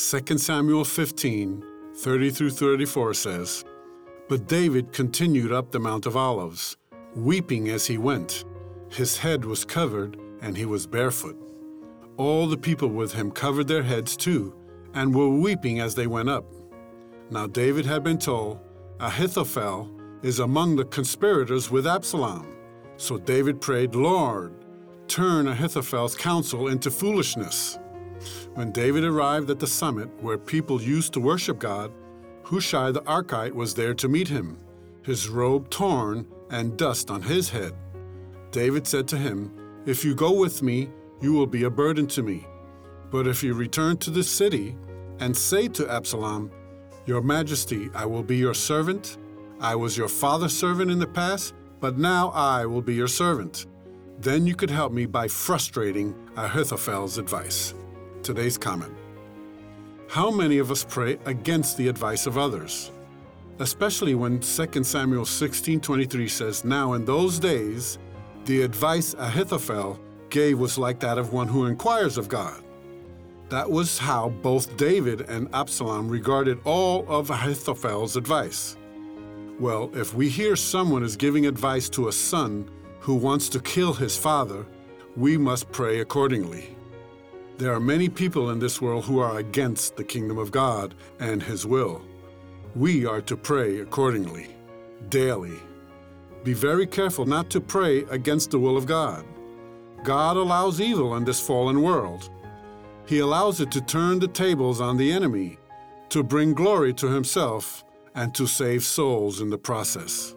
2 Samuel 15, 30 through 34 says, But David continued up the Mount of Olives, weeping as he went. His head was covered, and he was barefoot. All the people with him covered their heads too, and were weeping as they went up. Now David had been told, Ahithophel is among the conspirators with Absalom. So David prayed, Lord, turn Ahithophel's counsel into foolishness. When David arrived at the summit where people used to worship God, Hushai the Archite was there to meet him, his robe torn and dust on his head. David said to him, If you go with me, you will be a burden to me. But if you return to the city and say to Absalom, Your Majesty, I will be your servant. I was your father's servant in the past, but now I will be your servant. Then you could help me by frustrating Ahithophel's advice. Today's comment How many of us pray against the advice of others? Especially when 2 Samuel 16:23 says, "Now in those days the advice Ahithophel gave was like that of one who inquires of God." That was how both David and Absalom regarded all of Ahithophel's advice. Well, if we hear someone is giving advice to a son who wants to kill his father, we must pray accordingly. There are many people in this world who are against the kingdom of God and His will. We are to pray accordingly, daily. Be very careful not to pray against the will of God. God allows evil in this fallen world. He allows it to turn the tables on the enemy, to bring glory to Himself, and to save souls in the process.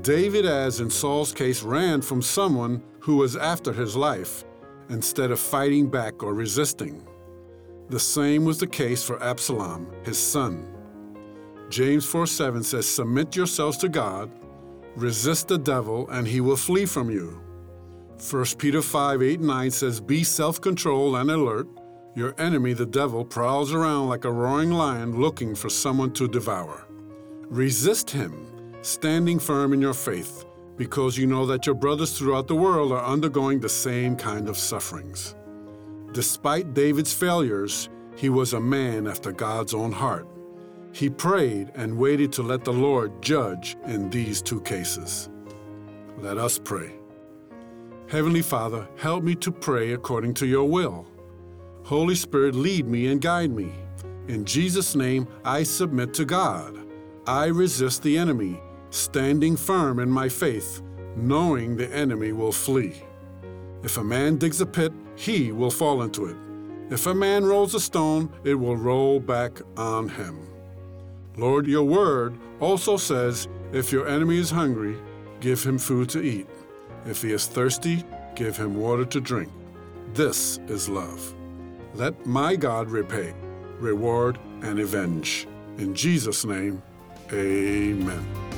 David, as in Saul's case, ran from someone who was after his life instead of fighting back or resisting. The same was the case for Absalom, his son. James 4 7 says, Submit yourselves to God, resist the devil, and he will flee from you. 1 Peter 5 8 9 says, Be self controlled and alert. Your enemy, the devil, prowls around like a roaring lion looking for someone to devour. Resist him, standing firm in your faith because you know that your brothers throughout the world are undergoing the same kind of sufferings. Despite David's failures, he was a man after God's own heart. He prayed and waited to let the Lord judge in these two cases. Let us pray. Heavenly Father, help me to pray according to your will. Holy Spirit, lead me and guide me. In Jesus' name, I submit to God. I resist the enemy standing firm in my faith, knowing the enemy will flee. If a man digs a pit, he will fall into it. If a man rolls a stone, it will roll back on him. Lord, your word also says, If your enemy is hungry, give him food to eat. If he is thirsty, give him water to drink. This is love. Let my God repay, reward, and avenge. In Jesus' name, amen.